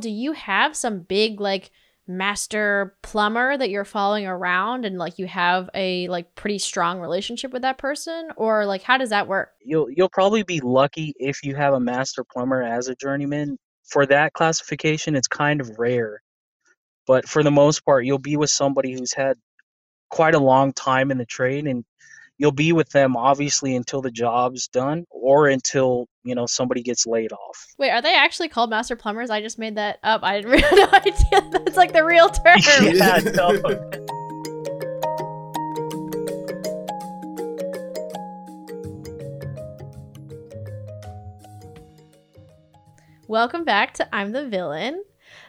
Do you have some big like master plumber that you're following around and like you have a like pretty strong relationship with that person or like how does that work? You'll you'll probably be lucky if you have a master plumber as a journeyman. For that classification, it's kind of rare. But for the most part, you'll be with somebody who's had quite a long time in the trade and you'll be with them obviously until the job's done or until you know somebody gets laid off. Wait are they actually called master plumbers? I just made that up. I didn't really no idea that's like the real term. Yeah, no. welcome back to i'm the villain.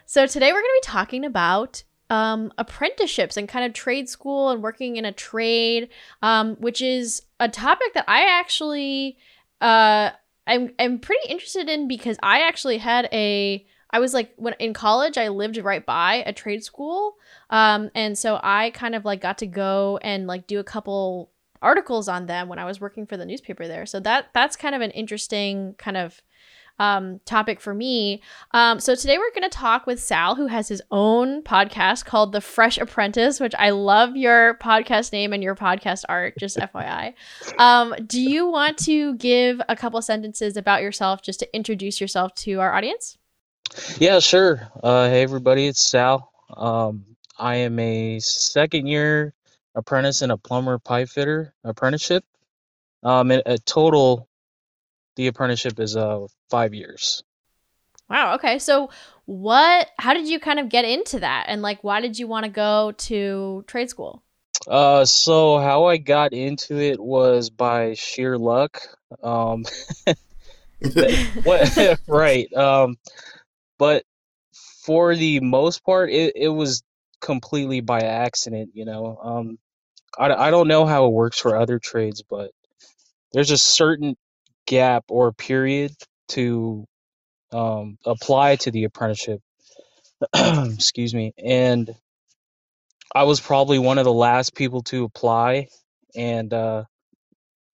So today we're going to be talking about um, apprenticeships and kind of trade school and working in a trade, um, which is a topic that I actually uh, I'm I'm pretty interested in because I actually had a I was like when in college I lived right by a trade school, um, and so I kind of like got to go and like do a couple articles on them when I was working for the newspaper there. So that that's kind of an interesting kind of um, topic for me. Um, so today we're going to talk with Sal, who has his own podcast called The Fresh Apprentice, which I love your podcast name and your podcast art, just FYI. Um, do you want to give a couple sentences about yourself just to introduce yourself to our audience? Yeah, sure. Uh, hey, everybody, it's Sal. Um, I am a second year apprentice in a plumber pipe fitter apprenticeship. Um, a total the apprenticeship is uh five years. Wow. Okay. So, what? How did you kind of get into that, and like, why did you want to go to trade school? Uh, so how I got into it was by sheer luck. Um, what? right. Um, but for the most part, it it was completely by accident. You know. Um, I I don't know how it works for other trades, but there's a certain gap or period to um, apply to the apprenticeship. Excuse me. And I was probably one of the last people to apply. And uh,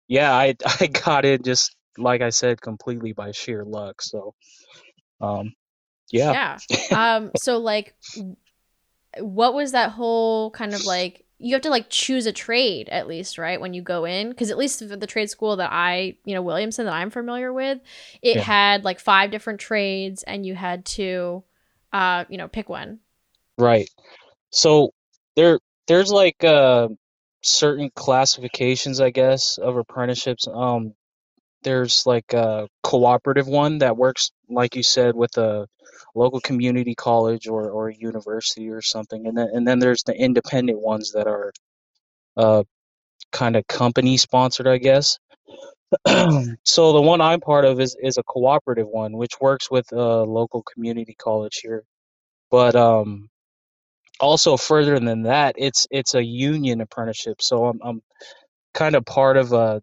yeah, I, I got in just like I said, completely by sheer luck. So, um, yeah. Yeah. um, so, like, what was that whole kind of like you have to like choose a trade at least, right? When you go in, because at least the trade school that I, you know, Williamson that I'm familiar with, it yeah. had like five different trades, and you had to, uh, you know, pick one. Right. So there, there's like uh, certain classifications, I guess, of apprenticeships. Um, there's like a cooperative one that works, like you said, with a local community college or, or a university or something, and then and then there's the independent ones that are uh, kind of company sponsored, I guess. so the one I'm part of is is a cooperative one, which works with a local community college here. But um, also further than that, it's it's a union apprenticeship. So I'm I'm kind of part of a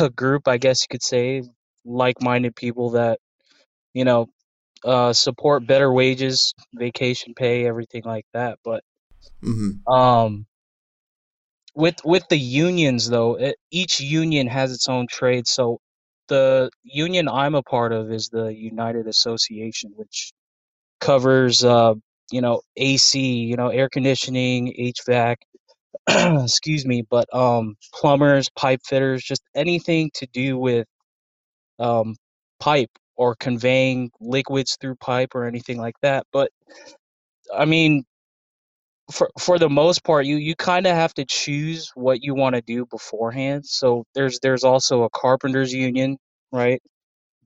a group, I guess you could say, like-minded people that you know uh, support better wages, vacation pay, everything like that. But mm-hmm. um, with with the unions though, it, each union has its own trade. So the union I'm a part of is the United Association, which covers uh, you know AC, you know air conditioning, HVAC. excuse me, but um, plumbers, pipe fitters, just anything to do with um, pipe or conveying liquids through pipe or anything like that. But I mean, for for the most part, you you kind of have to choose what you want to do beforehand. So there's there's also a carpenters union, right?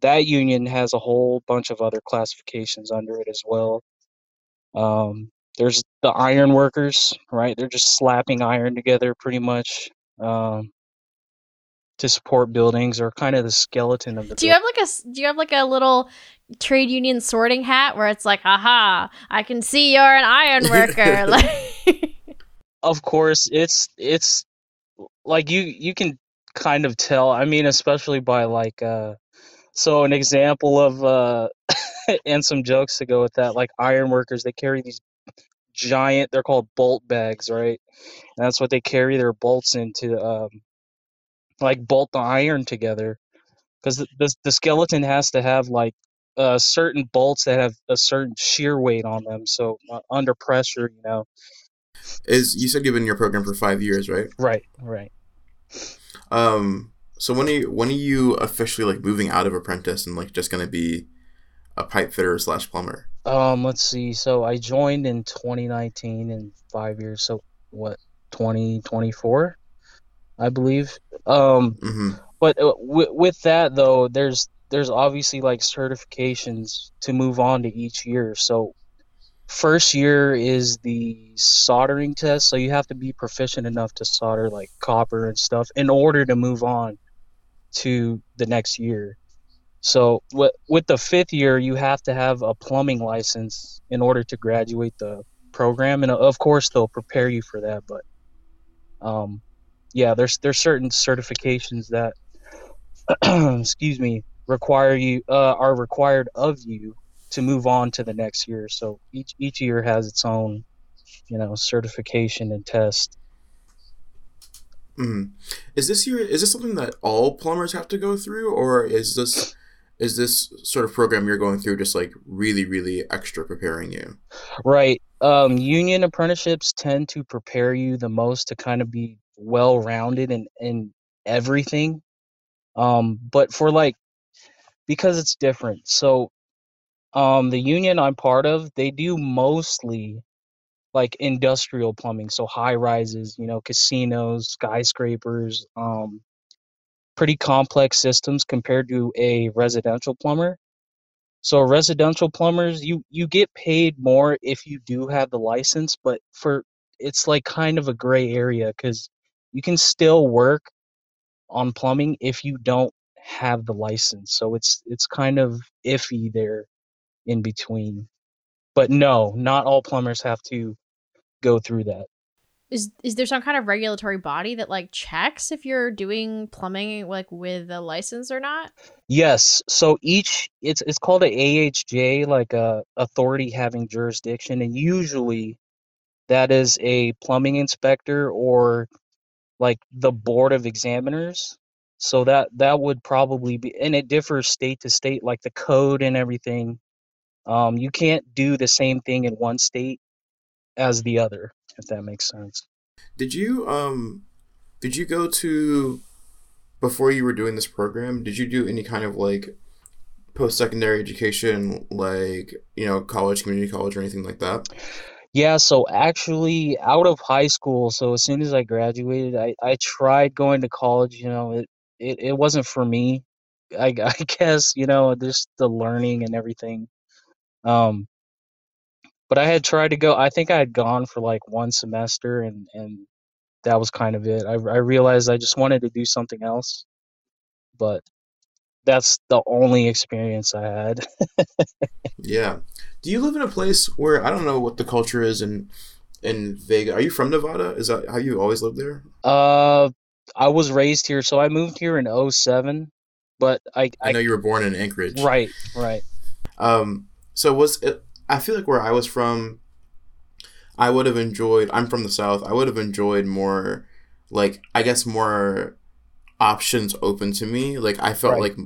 That union has a whole bunch of other classifications under it as well. Um, there's the iron workers, right? They're just slapping iron together pretty much. Um, to support buildings or kind of the skeleton of the. Do you have like a Do you have like a little trade union sorting hat where it's like, "Aha! I can see you're an iron worker." like, of course, it's it's like you you can kind of tell. I mean, especially by like uh, so an example of uh, and some jokes to go with that. Like iron workers, they carry these giant. They're called bolt bags, right? And that's what they carry their bolts into. Um, like bolt the iron together because the, the, the skeleton has to have like uh, certain bolts that have a certain shear weight on them. So uh, under pressure, you know. Is you said you've been in your program for five years, right? Right, right. Um. So when are you when are you officially like moving out of apprentice and like just gonna be a pipe fitter slash plumber? Um. Let's see. So I joined in 2019 in five years. So what? 2024, I believe. Um. Mm-hmm. But uh, w- with that though, there's there's obviously like certifications to move on to each year. So first year is the soldering test, so you have to be proficient enough to solder like copper and stuff in order to move on to the next year. So with with the fifth year, you have to have a plumbing license in order to graduate the program, and of course they'll prepare you for that. But um, yeah, there's there's certain certifications that excuse me require you uh, are required of you to move on to the next year. So each each year has its own, you know, certification and test. Mm. Is this year is this something that all plumbers have to go through, or is this is this sort of program you're going through just like really really extra preparing you? Right. Um, union apprenticeships tend to prepare you the most to kind of be well rounded in in everything. Um, but for like because it's different. So um the union I'm part of, they do mostly like industrial plumbing, so high rises, you know, casinos, skyscrapers, um pretty complex systems compared to a residential plumber. So residential plumbers, you you get paid more if you do have the license, but for it's like kind of a gray area cuz you can still work on plumbing if you don't have the license. So it's it's kind of iffy there in between. But no, not all plumbers have to go through that. Is is there some kind of regulatory body that like checks if you're doing plumbing like with a license or not? Yes. So each it's it's called a AHJ, like a authority having jurisdiction, and usually that is a plumbing inspector or like the board of examiners. So that that would probably be, and it differs state to state, like the code and everything. Um, you can't do the same thing in one state as the other, if that makes sense. Did you um did you go to before you were doing this program, did you do any kind of like post secondary education like, you know, college, community college or anything like that? Yeah, so actually out of high school, so as soon as I graduated, I, I tried going to college, you know, it, it, it wasn't for me. I, I guess, you know, just the learning and everything. Um, but I had tried to go. I think I had gone for like one semester, and and that was kind of it. I I realized I just wanted to do something else, but that's the only experience I had. yeah. Do you live in a place where I don't know what the culture is in in Vega? Are you from Nevada? Is that how you always lived there? Uh, I was raised here, so I moved here in 07, but I I, I know you were born in Anchorage. Right, right. Um, so was it? I feel like where I was from, I would have enjoyed. I'm from the south. I would have enjoyed more, like I guess more options open to me. Like I felt right. like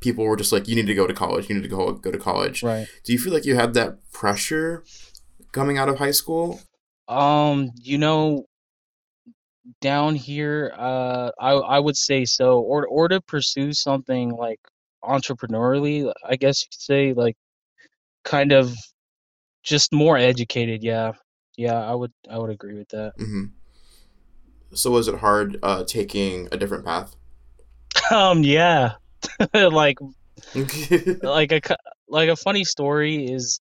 people were just like, you need to go to college. You need to go go to college. Right. Do you feel like you had that pressure coming out of high school? Um, you know, down here, uh, I I would say so. Or or to pursue something like entrepreneurially, I guess you could say, like kind of just more educated. Yeah, yeah, I would I would agree with that. Mm-hmm. So was it hard uh, taking a different path? Um, yeah, like like a like a funny story is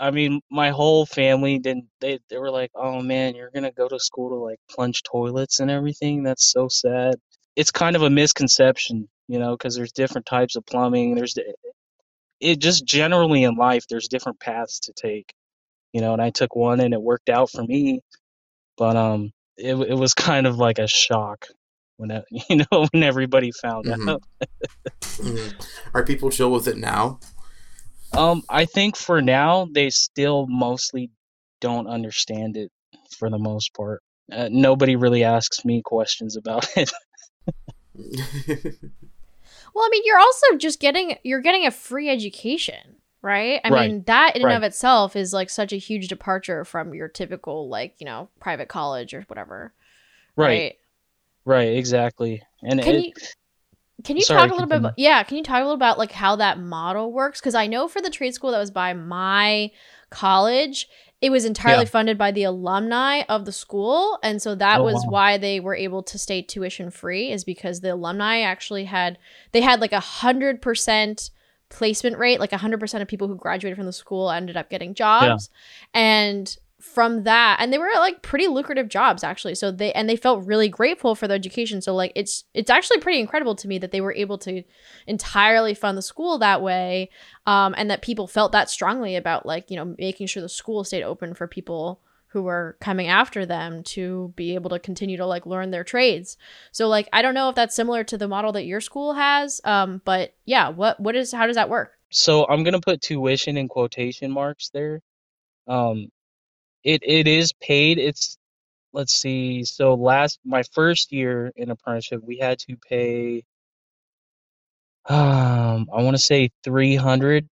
I mean, my whole family didn't. They they were like, "Oh man, you're gonna go to school to like plunge toilets and everything. That's so sad." It's kind of a misconception, you know, because there's different types of plumbing. There's it just generally in life, there's different paths to take, you know. And I took one, and it worked out for me. But um, it it was kind of like a shock when it, you know when everybody found mm-hmm. out. mm-hmm. Are people chill with it now? Um, I think for now they still mostly don't understand it for the most part. Uh, nobody really asks me questions about it. well, I mean, you're also just getting you're getting a free education. Right? I Right. mean, that in and of itself is like such a huge departure from your typical like, you know, private college or whatever. Right, right, exactly. And Can it, you can you Sorry, talk a little bit about yeah, can you talk a little about like how that model works cuz I know for the trade school that was by my college, it was entirely Yeah. funded by the alumni of the school and so that Oh, was wow. why they were able to stay tuition free is because the alumni actually had they had like a 100% placement rate like 100% of people who graduated from the school ended up getting jobs. And from that and they were like pretty lucrative jobs actually. So they and they felt really grateful for their education. So like it's it's actually pretty incredible to me that they were able to entirely fund the school that way um and that people felt that strongly about like you know making sure the school stayed open for people who were coming after them to be able to continue to like learn their trades so like i don't know if that's similar to the model that your school has um but yeah what what is how does that work so I'm gonna put tuition in quotation marks there. Um, it it is paid. It's let's see. So last my first year in apprenticeship, we had to pay. Um, I want to say three hundred.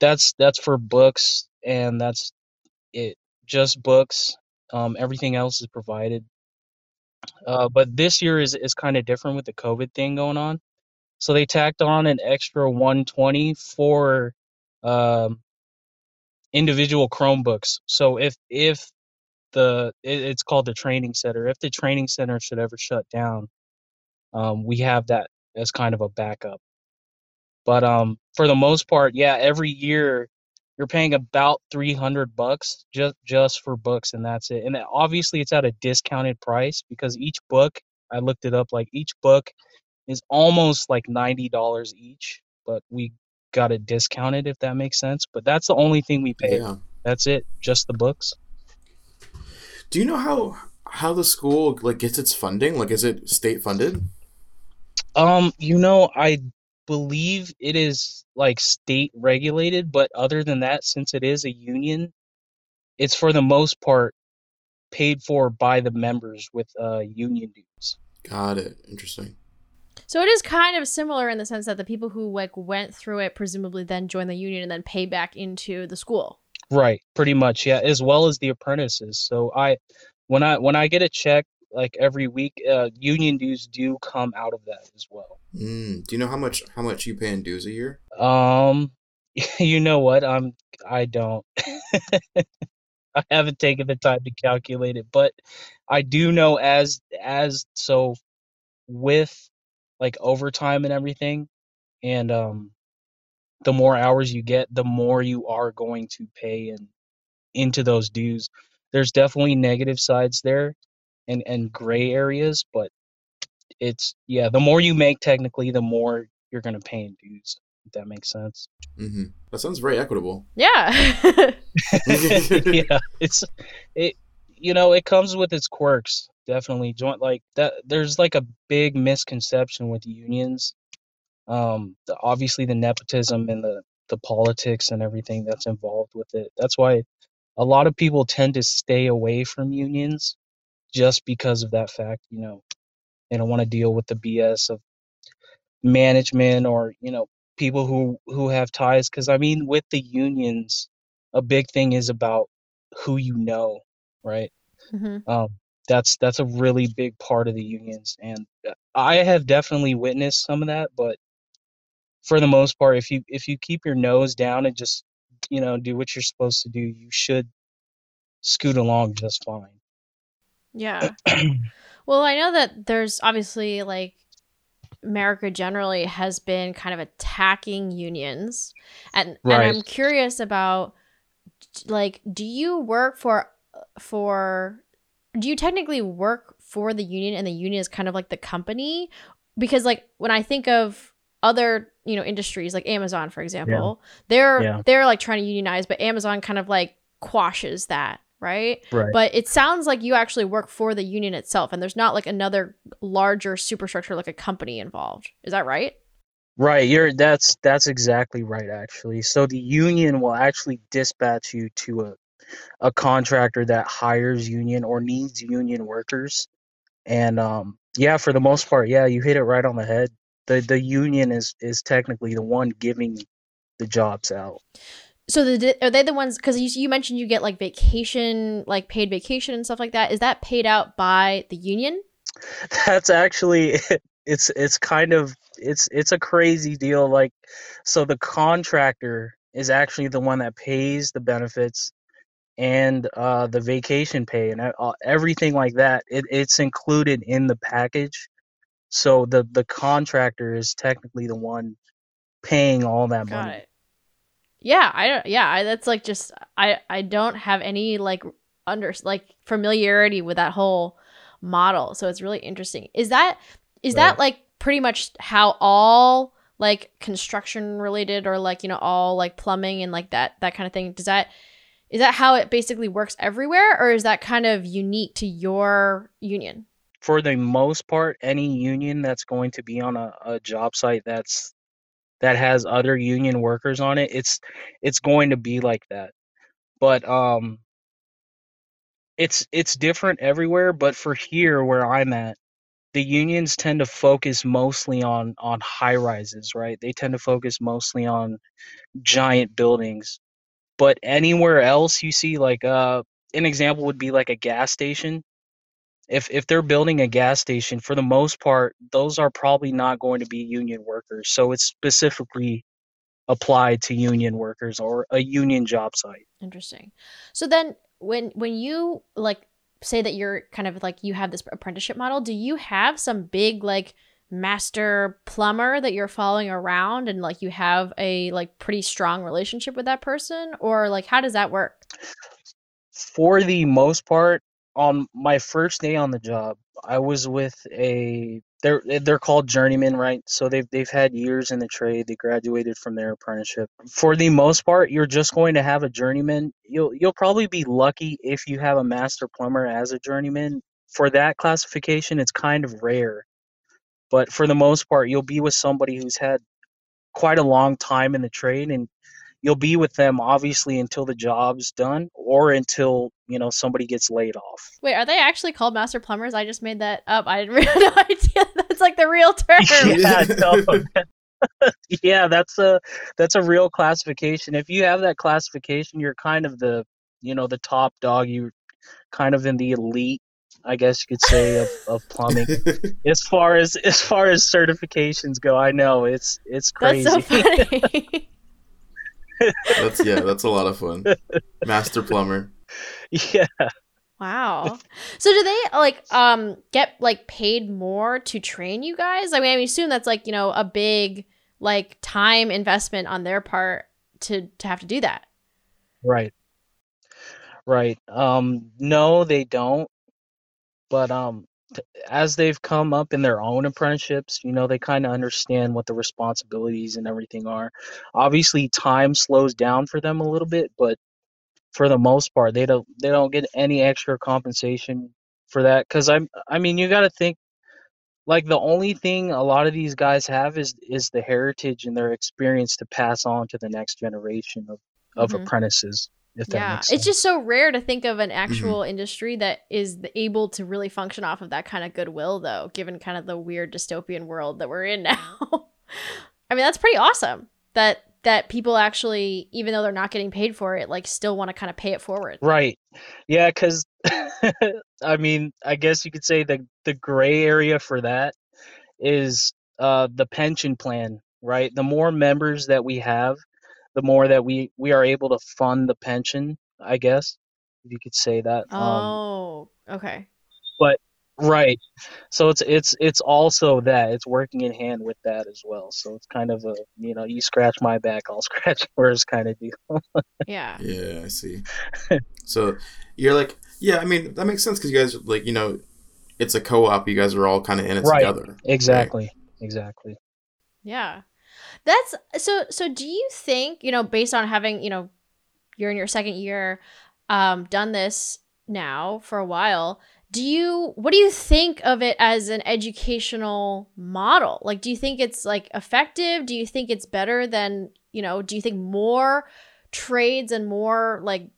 That's that's for books, and that's it. Just books. Um, everything else is provided. Uh, but this year is is kind of different with the COVID thing going on. So they tacked on an extra 120 for um, individual Chromebooks. So if if the it, it's called the training center, if the training center should ever shut down, um, we have that as kind of a backup. But um, for the most part, yeah, every year you're paying about 300 bucks just just for books, and that's it. And obviously it's at a discounted price because each book, I looked it up, like each book is almost like ninety dollars each, but we got it discounted if that makes sense. But that's the only thing we pay. Yeah. That's it, just the books. Do you know how how the school like gets its funding? Like, is it state funded? Um, you know, I believe it is like state regulated, but other than that, since it is a union, it's for the most part paid for by the members with uh union dues. Got it. Interesting. So it is kind of similar in the sense that the people who like went through it presumably then join the union and then pay back into the school. Right, pretty much, yeah, as well as the apprentices. So I when I when I get a check like every week, uh union dues do come out of that as well. Mm. Do you know how much how much you pay in dues a year? Um you know what? I'm I don't I haven't taken the time to calculate it, but I do know as as so with like overtime and everything and um the more hours you get, the more you are going to pay and into those dues. There's definitely negative sides there and and gray areas, but it's yeah, the more you make technically, the more you're going to pay in dues. If that makes sense. Mm-hmm. That sounds very equitable. Yeah. yeah, it's it. You know, it comes with its quirks. Definitely, joint like that. There's like a big misconception with unions. Um, the, obviously the nepotism and the the politics and everything that's involved with it. That's why a lot of people tend to stay away from unions, just because of that fact. You know, they don't want to deal with the BS of management or you know people who who have ties. Because I mean, with the unions, a big thing is about who you know, right? Mhm. Um, that's that's a really big part of the unions, and uh, I have definitely witnessed some of that. But for the most part, if you if you keep your nose down and just you know do what you're supposed to do, you should scoot along just fine. Yeah. well, I know that there's obviously like America generally has been kind of attacking unions. And and I'm curious about like do you work for for do you technically work for the union and the union is kind of like the company? Because like when I think of other, you know, industries like Amazon for example, they're Yeah. they're like trying to unionize, but Amazon kind of like quashes that, right? Right. But it sounds like you actually work for the union itself, and there's not like another larger superstructure like a company involved. Is that right? Right, you're that's that's exactly right actually. So the union will actually dispatch you to a a contractor that hires union or needs union workers. And um yeah, for the most part, yeah, you hit it right on the head. The the union is is technically the one giving the jobs out. So the are they the ones because you, you mentioned you get like vacation, like paid vacation and stuff like that. Is that paid out by the union? That's actually it's it's kind of it's it's a crazy deal. Like, so the contractor is actually the one that pays the benefits and uh, the vacation pay and uh, everything like that. It, it's included in the package. So the the contractor is technically the one paying all that Got money. It. Yeah, I don't. Yeah, I, that's like just I I don't have any like under like familiarity with that whole model, so it's really interesting. Is that is right. that like pretty much how all like construction related or like you know all like plumbing and like that that kind of thing does that is that how it basically works everywhere or is that kind of unique to your union for the most part any union that's going to be on a, a job site that's that has other union workers on it it's it's going to be like that. But um it's it's different everywhere but for here where i'm at the unions tend to focus mostly on on high rises right? They tend to focus mostly on giant buildings. But anywhere else you see like uh an example would be like a gas station if if they're building a gas station for the most part those are probably not going to be union workers. So it's specifically applied to union workers or a union job site. Interesting. So then when when you like say that you're kind of like you have this apprenticeship model do you have some big like master plumber that you're following around and like you have a like pretty strong relationship with that person? Or like how does that work? For the most part on my first day on the job, I was with a they're they're called journeymen, right? So they've they've had years in the trade. They graduated from their apprenticeship. For the most part, you're just going to have a journeyman. You'll you'll probably be lucky if you have a master plumber as a journeyman. For that classification, it's kind of rare. But for the most part, you'll be with somebody who's had quite a long time in the trade and you'll be with them obviously until the job's done or until you know somebody gets laid off. Wait are they actually called master plumbers? I just made that up. I didn't have no idea. That's like the real term. Yeah, no. yeah that's a that's a real classification. If you have that classification you're kind of the you know the top dog. You're kind of in the elite I guess you could say of, of plumbing. as far as as far as certifications go, I know it's it's crazy. That's so funny that's yeah, that's a lot of fun. Master plumber. Yeah. Wow. So do they like um get like paid more to train you guys? I mean, I assume that's like, you know, a big like time investment on their part to to have to do that. Right. Right. Um no, they don't. But um as they've come up in their own apprenticeships, you know, they kind of understand what the responsibilities and everything are. Obviously, time slows down for them a little bit, but for the most part, they don't they don't get any extra compensation for that. Because I'm, I mean, you got to think like the only thing a lot of these guys have is is the heritage and their experience to pass on to the next generation of of mm-hmm. apprentices yeah, it's just so rare to think of an mm-hmm. actual mm-hmm. industry that is able to really function off of that kind of goodwill, though, given kind of the weird dystopian world that we're in now. I mean, that's pretty awesome that that people actually, even though they're not getting paid for it, like still want to kind of pay it forward. Right. Yeah, because I mean, I guess you could say the the gray area for that is uh, the pension plan. Right. The more members that we have, the more that we we are able to fund the pension, I guess if you could say that. Um, oh, um, okay. But right, so it's it's it's also that it's working in hand with that as well. So it's kind of a you know you scratch my back, I'll scratch yours kind of deal. yeah. Yeah, I see. so you're like, yeah, I mean that makes sense because you guys are like you know, it's a co-op. You guys are all kind of in it right. together. Exactly. Right? Exactly. Yeah. That's so so do you think, you know, based on having, you know, you're in your second year um done this now for a while, do you what do you think of it as an educational model? Like do you think it's like effective? Do you think it's better than, you know, do you think more trades and more like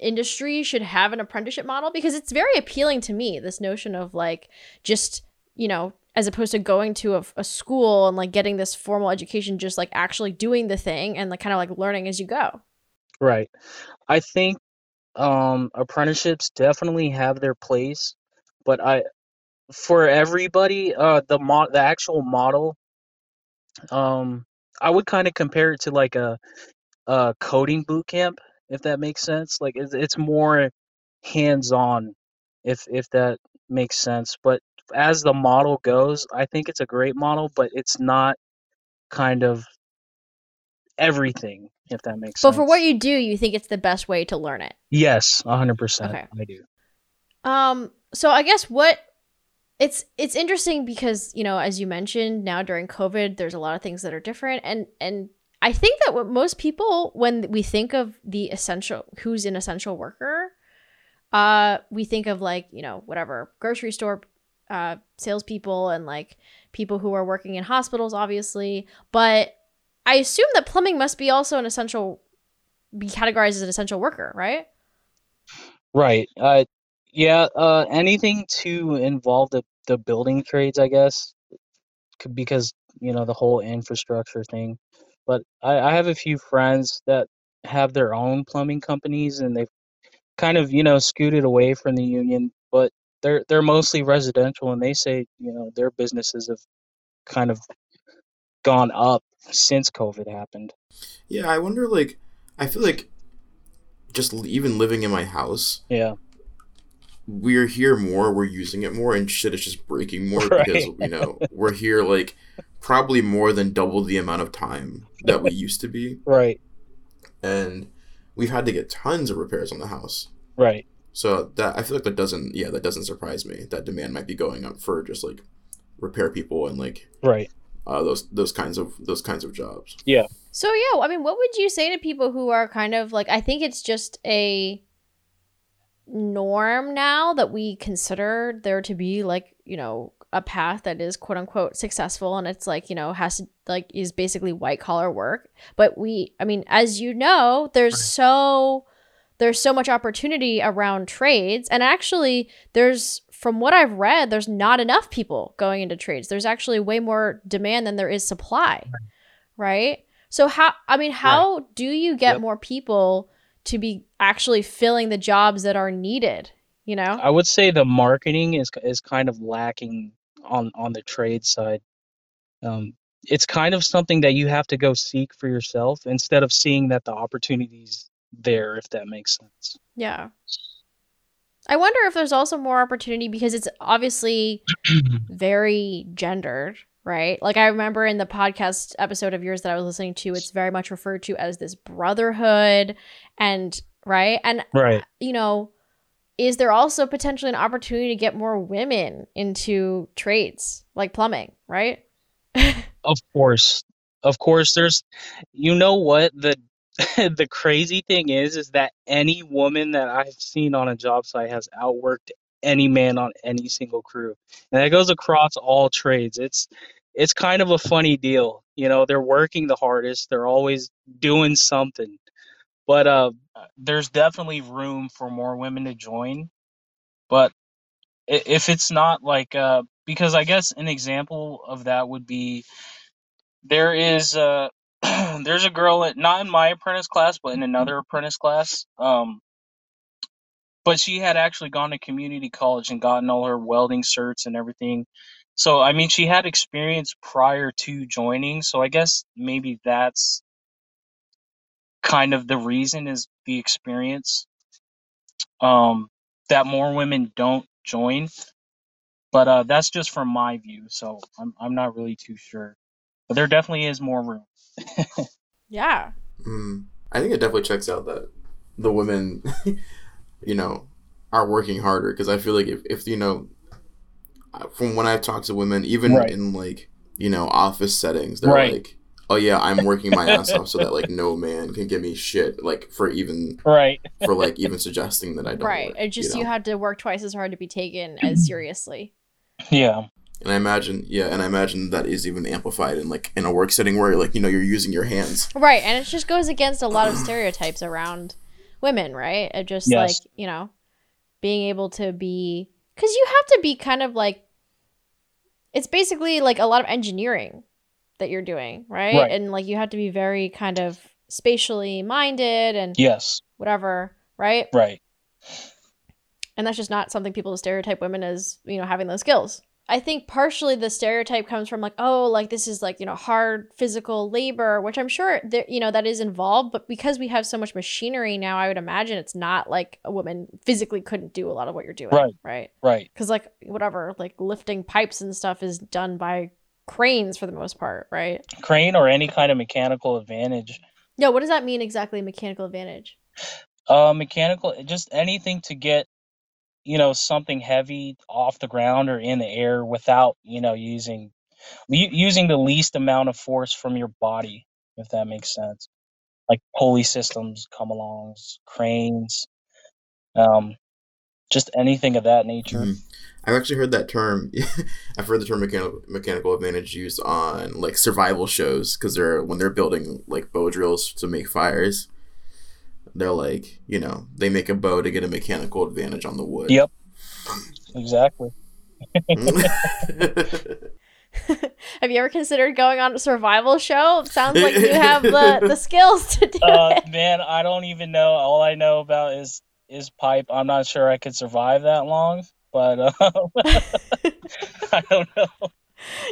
industry should have an apprenticeship model because it's very appealing to me this notion of like just you know as opposed to going to a, a school and like getting this formal education just like actually doing the thing and like kind of like learning as you go Right. I think um apprenticeships definitely have their place, but I for everybody, uh the mod the actual model, um I would kind of compare it to like a a coding boot camp, if that makes sense. Like it's it's more hands-on, if if that makes sense. But as the model goes, I think it's a great model, but it's not kind of everything, if that makes But sense. But for what you do, you think it's the best way to learn it. Yes, hundred percent. Okay. I do. Um, so I guess what it's it's interesting because you know as you mentioned now during covid there's a lot of things that are different and and i think that what most people when we think of the essential who's an essential worker uh we think of like you know whatever grocery store uh salespeople and like people who are working in hospitals obviously but i assume that plumbing must be also an essential be categorized as an essential worker right Right. Uh, yeah. Uh, anything to involve the the building trades, I guess, because you know the whole infrastructure thing. But I, I have a few friends that have their own plumbing companies, and they've kind of you know scooted away from the union, but they're they're mostly residential, and they say you know their businesses have kind of gone up since COVID happened. Yeah, I wonder. Like, I feel like just even living in my house, Yeah. we're here more, we're using it more, and shit is just breaking more Right. because you know we're here like probably more than double the amount of time that we used to be, Right. and we've had to get tons of repairs on the house. Right. So that I feel like that doesn't, yeah, that doesn't surprise me. That demand might be going up for just like repair people and like Right. uh, those those kinds of those kinds of jobs. Yeah. So yeah, I mean, what would you say to people who are kind of like I think it's just a norm now that we consider there to be like, you know, a path that is quote unquote successful and it's like, you know, has to like is basically white collar work. But we I mean, as you know, there's so there's so much opportunity around trades and actually there's from what I've read, there's not enough people going into trades. There's actually way more demand than there is supply. Right? So how I mean, how do you get Yep. more people to be actually filling the jobs that are needed, you know? I would say the marketing is is kind of lacking on on the trade side. Um, it's kind of something that you have to go seek for yourself instead of seeing that the opportunities there, if that makes sense. Yeah. I wonder if there's also more opportunity because it's obviously very gendered, right? Like I remember in the podcast episode of yours that I was listening to, it's very much referred to as this brotherhood and right? And Right. you know, is there also potentially an opportunity to get more women into trades like plumbing, right? Of course. Of course there's you know what the the crazy thing is is that any woman that I've seen on a job site has outworked any man on any single crew. And that goes across all trades. It's it's kind of a funny deal. You know, they're working the hardest, they're always doing something. But uh there's definitely room for more women to join. But if it's not like uh because I guess an example of that would be there is uh there's a girl at, not in my apprentice class but in another apprentice class um but she had actually gone to community college and gotten all her welding certs and everything. So i mean she had experience prior to joining so i guess maybe that's kind of the reason is the experience um that more women don't join. But uh that's just from my view so i'm i'm not really too sure. But there definitely is more room Yeah. Mm. I think it definitely checks out that the women, you know, are working harder because I feel like if, if you know, from when I've talked to women, even Right. in like you know office settings, they're Right. like, "Oh yeah, I'm working my ass off so that like no man can give me shit like for even right for like even suggesting that I don't." Right. work," It just you, know? had to work twice as hard to be taken as seriously. yeah And I imagine, yeah, and I imagine that is even amplified in like in a work setting where like you know you're using your hands. Right, and it just goes against a lot of stereotypes around women, right? It just Yes. like, you know, being able to be cuz you have to be kind of like it's basically like a lot of engineering that you're doing, right? Right. And like you have to be very kind of spatially minded and Yes. whatever, right? Right. And that's just not something people stereotype women as, you know, having those skills. I think partially the stereotype comes from like, oh, like this is like, you know, hard physical labor, which I'm sure that, you know, that is involved, but because we have so much machinery now, I would imagine it's not like a woman physically couldn't do a lot of what you're doing, Right. right? Right. Cuz like whatever, like lifting pipes and stuff is done by cranes for the most part, right? Crane or any kind of mechanical advantage. Yeah, what does that mean exactly mechanical advantage? Uh, mechanical, just anything to get, you know, something heavy off the ground or in the air without, you know, using using the least amount of force from your body, if that makes sense. Like pulley systems come alongs cranes, um, just anything of that nature. Mhm. I've actually heard that term. I've heard the term mechanical mechanical advantage used on like survival shows because they're when they're building like bow drills to make fires. They're like, you know, they make a bow to get a mechanical advantage on the wood. Yep. Exactly. have you ever considered going on a survival show? It sounds like you have the, the skills to do Uh, it. man, I don't even know. All I know about is is pipe. I'm not sure I could survive that long, but um, I don't know.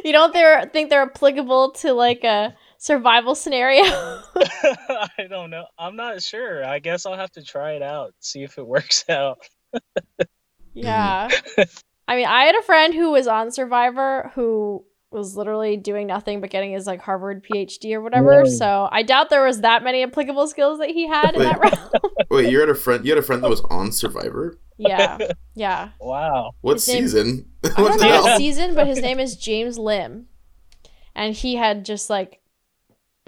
You don't they're, think they're applicable to like a survival scenario? I don't know. I'm not sure. I guess I'll have to try it out, see if it works out. yeah. I mean, I had a friend who was on Survivor who was literally doing nothing but getting his like Harvard PhD or whatever. Whoa. So I doubt there was that many applicable skills that he had in that realm. Wait, you had a friend. You had a friend that was on Survivor. yeah. Yeah. Wow. What His name- season? I what don't know the hell? season, but his name is James Lim, and he had just like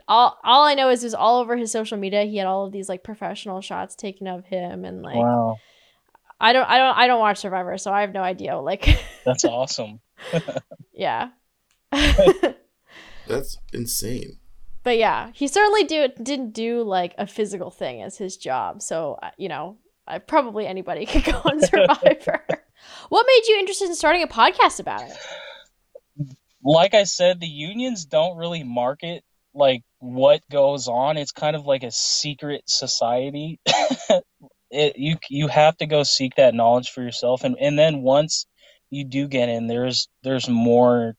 all. All I know is is all over his social media. He had all of these like professional shots taken of him, and like Wow. I don't, I don't, I don't watch Survivor, so I have no idea. Like, That's awesome. yeah. That's insane. but yeah, he certainly do didn't do like a physical thing as his job. So uh, you know, I, probably anybody could go on Survivor. what made you interested in starting a podcast about it? Like I said, the unions don't really market like what goes on. It's kind of like a secret society. it, you you have to go seek that knowledge for yourself, and and then once you do get in, there's there's more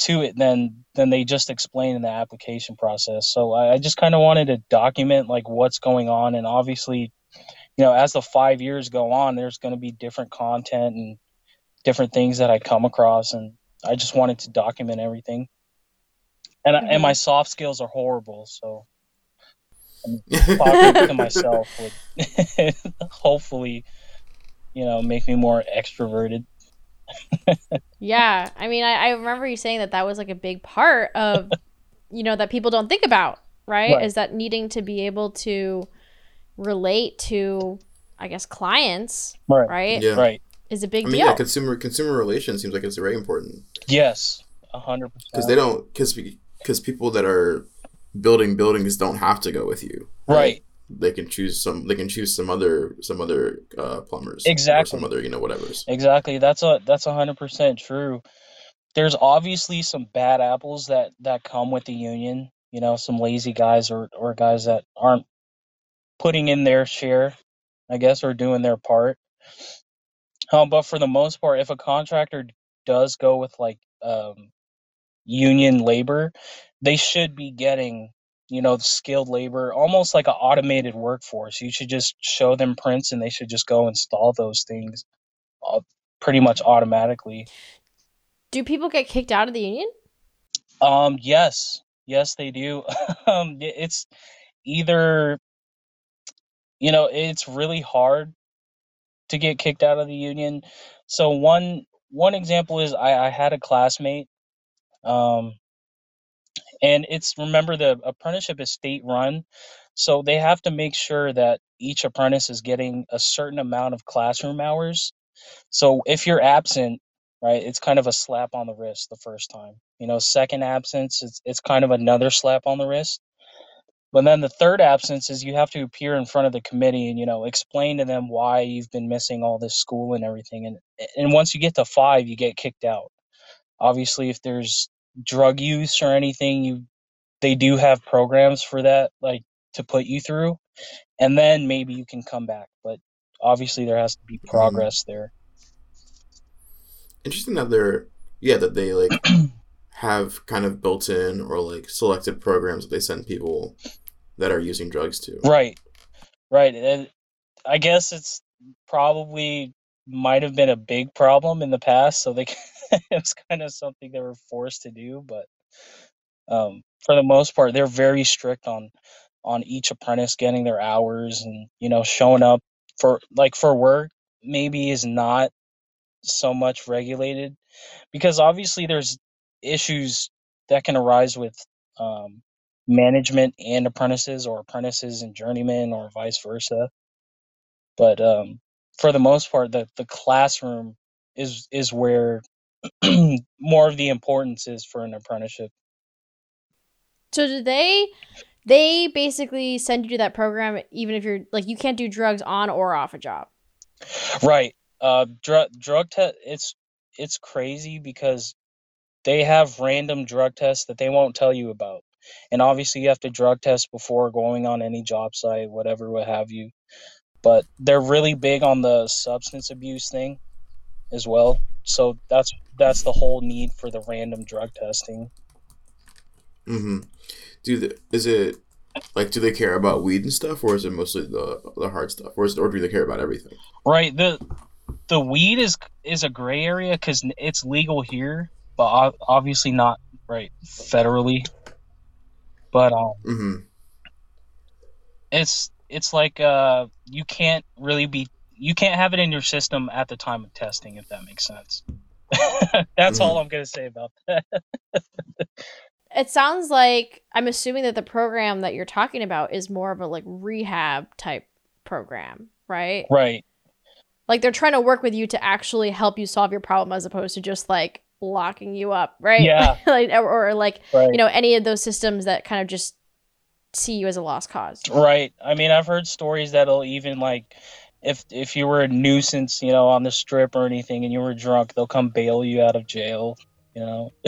to it than than they just explain in the application process. So I, I just kind of wanted to document like what's going on, and obviously, you know, as the five years go on, there's going to be different content and different things that I come across, and I just wanted to document everything. And I, and my mm-hmm. soft skills are horrible, so talking to myself would hopefully, you know, make me more extroverted. Yeah, I mean, I, I remember you saying that that was like a big part of, you know, that people don't think about, right? Right. Is that needing to be able to relate to, I guess, clients, Right. right? Yeah. Right. Is a big I mean, deal. yeah, consumer consumer relations seems like it's very important Yes. A hundred percent. because they don't because because people that are building buildings don't have to go with you. Right. They can choose some. They can choose some other some other uh, plumbers. Exactly. Or some other you know whatever's. Exactly. That's a that's a hundred percent true. There's obviously some bad apples that that come with the union. You know, some lazy guys or or guys that aren't putting in their share, I guess, or doing their part. Um, but for the most part, if a contractor does go with like um, union labor, they should be getting you know skilled labor, almost like an automated workforce. You should just show them prints, and they should just go install those things uh, pretty much automatically. Do people get kicked out of the union? Um, yes, yes, they do. um, it's either, you know, it's really hard to get kicked out of the union. So one one example is I, I had a classmate, um, and it's remember the apprenticeship is state run, so they have to make sure that each apprentice is getting a certain amount of classroom hours. So if you're absent, right, it's kind of a slap on the wrist the first time. You know, second absence, it's it's kind of another slap on the wrist. But then the third absence is you have to appear in front of the committee and you know explain to them why you've been missing all this school and everything. And and once you get to five, you get kicked out. Obviously, if there's drug use or anything, you they do have programs for that. Like to put you through, and then maybe you can come back. But obviously, there has to be um, progress there. Interesting that they're yeah that they like have kind of built in or like selected programs that they send people that are using drugs to. Right, right. And I guess it's probably might have been a big problem in the past, so they it was kind of something they were forced to do. But um, for the most part, they're very strict on on each apprentice getting their hours and you know showing up for like for work maybe is not so much regulated because obviously there's issues that can arise with um, management and apprentices or apprentices and journeymen or vice versa but um, for the most part the, the classroom is is where more of the importance is for an apprenticeship So do they they basically send you to that program even if you're like you can't do drugs on or off a job. Right. Uh, drug drug test. It's it's crazy because they have random drug tests that they won't tell you about, and obviously you have to drug test before going on any job site, whatever, what have you. But they're really big on the substance abuse thing, as well. So that's that's the whole need for the random drug testing. Mm-hmm. Do the, is it like do they care about weed and stuff, or is it mostly the the hard stuff, or is it, or do they care about everything? Right. The the weed is is a gray area because it's legal here, but obviously not right federally. But um, Mm-hmm. it's it's like uh you can't really be you can't have it in your system at the time of testing if that makes sense. That's all mm. I'm gonna say about that. It sounds like I'm assuming that the program that you're talking about is more of a like rehab type program, right? Right. Like they're trying to work with you to actually help you solve your problem as opposed to just like locking you up, right? Yeah. like or, or like Right. you know any of those systems that kind of just see you as a lost cause. Right. I mean, I've heard stories that'll even like if if you were a nuisance, you know, on the strip or anything, and you were drunk, they'll come bail you out of jail. You know.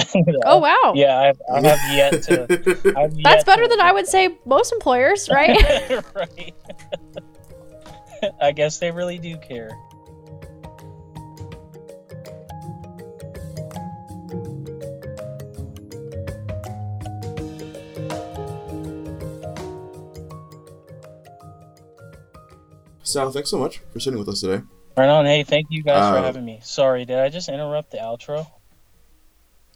Oh wow. Yeah, I, I have yet to. I've That's yet better to- than I would say most employers, right? right. I guess they really do care. Sal, thanks so much for sitting with us today. Right on. Hey, thank you guys Uh, for having me. Sorry, did I just interrupt the outro?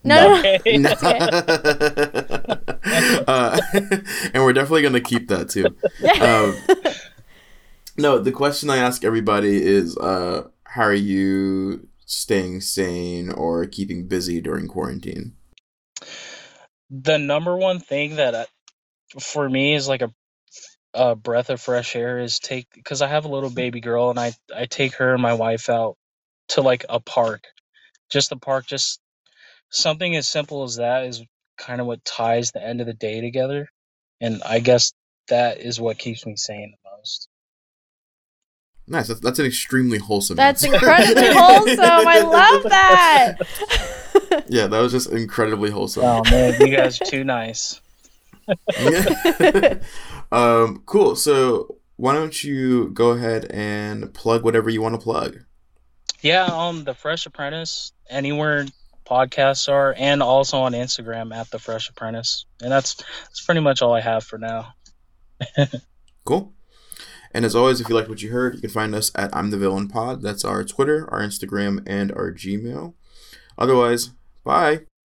no, no, no. No. Uh, and we're definitely gonna keep that too. Um, no, the question I ask everybody is, uh, how are you staying sane or keeping busy during quarantine? the number one thing that I, for me is like a, a breath of fresh air is take because I have a little baby girl and I I take her and my wife out to like a park, just the park, just something as simple as that is kind of what ties the end of the day together, and I guess that is what keeps me sane the most. Nice. That's, that's an extremely wholesome. That's answer. incredibly wholesome. I love that. yeah, that was just incredibly wholesome. Oh man, you guys are too nice. um, cool. So why don't you go ahead and plug whatever you want to plug? Yeah, um, the Fresh Apprentice, anywhere podcasts are, and also on Instagram at the Fresh Apprentice, and that's that's pretty much all I have for now. Cool. And as always, if you liked what you heard, you can find us at I'm the Villain Pod. That's our Twitter, our Instagram, and our Gmail. Otherwise, bye.